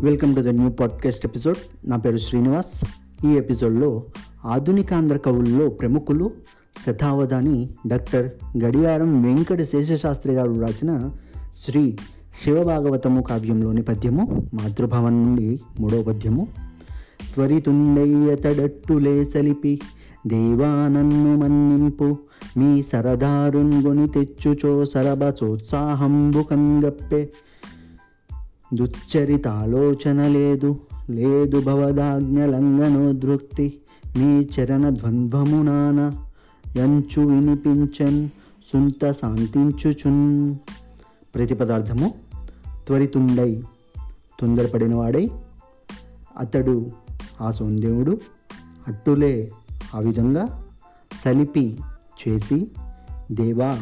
Welcome to the new podcast episode నా పేరు శ్రీనివాస్. ఈ ఎపిసోడ్లో ఆధునిక ఆంధ్ర కవుల్లో ప్రముఖులు శతావధాని డాక్టర్ గడియారం వెంకట శేషశాస్త్రి గారు రాసిన శ్రీ శివభాగవతము కావ్యంలోని పద్యము మాతృభవన్ నుండి మూడో పద్యము. త్వరితుండయ్యతడట్టులే సలిపి దేవానన్ను మన్నింపు మీ సరదారుంగొని తెచ్చుచో సరబచోత్సాహంబు కంగప్పే. దుచ్చరితాలోచన లేదు లేదు భవదాజ్ఞలంఘనోదృక్తి మీ చరణ ద్వంద్వమునాన యంచు వినిపించన్ సుంత శాంతించుచున్. ప్రతిపదార్థము త్వరితుండై తొందరపడినవాడై అతడు ఆ సౌందేవుడు అట్టులే ఆ విధంగా సలిపి చేసి దేవా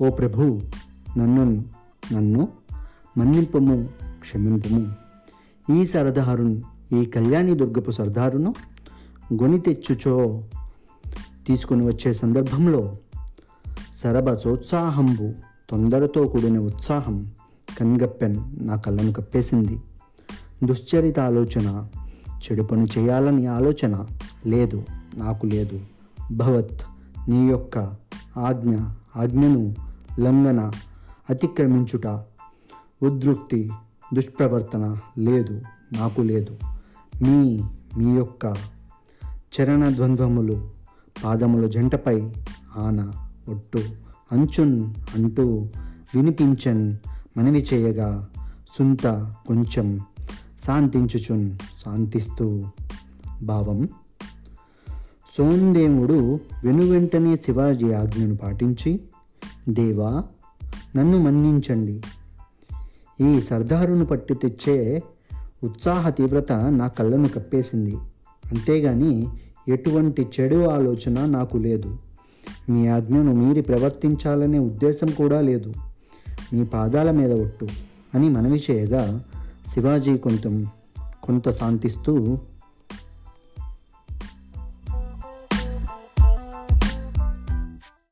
ఓ ప్రభు నన్ను నన్ను మన్నింపము క్షమింపుము. ఈ సరదారును ఈ కళ్యాణి దుర్గపు సర్దారును గొని తెచ్చుచో తీసుకుని వచ్చే సందర్భంలో సరబసోత్సాహంబు తొందరతో కూడిన ఉత్సాహం కన్గప్పెన్ నా కళ్ళను కప్పేసింది. దుశ్చరిత ఆలోచన చెడు పని చేయాలని ఆలోచన లేదు నాకు లేదు. భవత్ నీ యొక్క ఆజ్ఞ ఆజ్ఞను లంఘన అతిక్రమించుట ఉద్రుక్తి దుష్ప్రవర్తన లేదు నాకు లేదు. మీ మీ యొక్క చరణ ద్వంద్వములు పాదముల జంటపై ఆన ఒట్టు అంచున్ అంటూ వినిపించన్ మనవి చేయగా సుంత కొంచెం శాంతించుచున్ శాంతిస్తూ. భావం సోందేవుడు వెనువెంటనే శివాజీ ఆజ్ఞను పాటించి దేవా నన్ను మన్నించండి. ఈ సర్దారును పట్టి తెచ్చే ఉత్సాహ తీవ్రత నా కళ్ళను కప్పేసింది. అంతేగాని ఎటువంటి చెడు ఆలోచన నాకు లేదు. మీ ఆజ్ఞను మీరి ప్రవర్తించాలనే ఉద్దేశం కూడా లేదు. మీ పాదాల మీద ఒట్టు అని మనవి చేయగా శివాజీ కొంత కొంత శాంతిస్తూ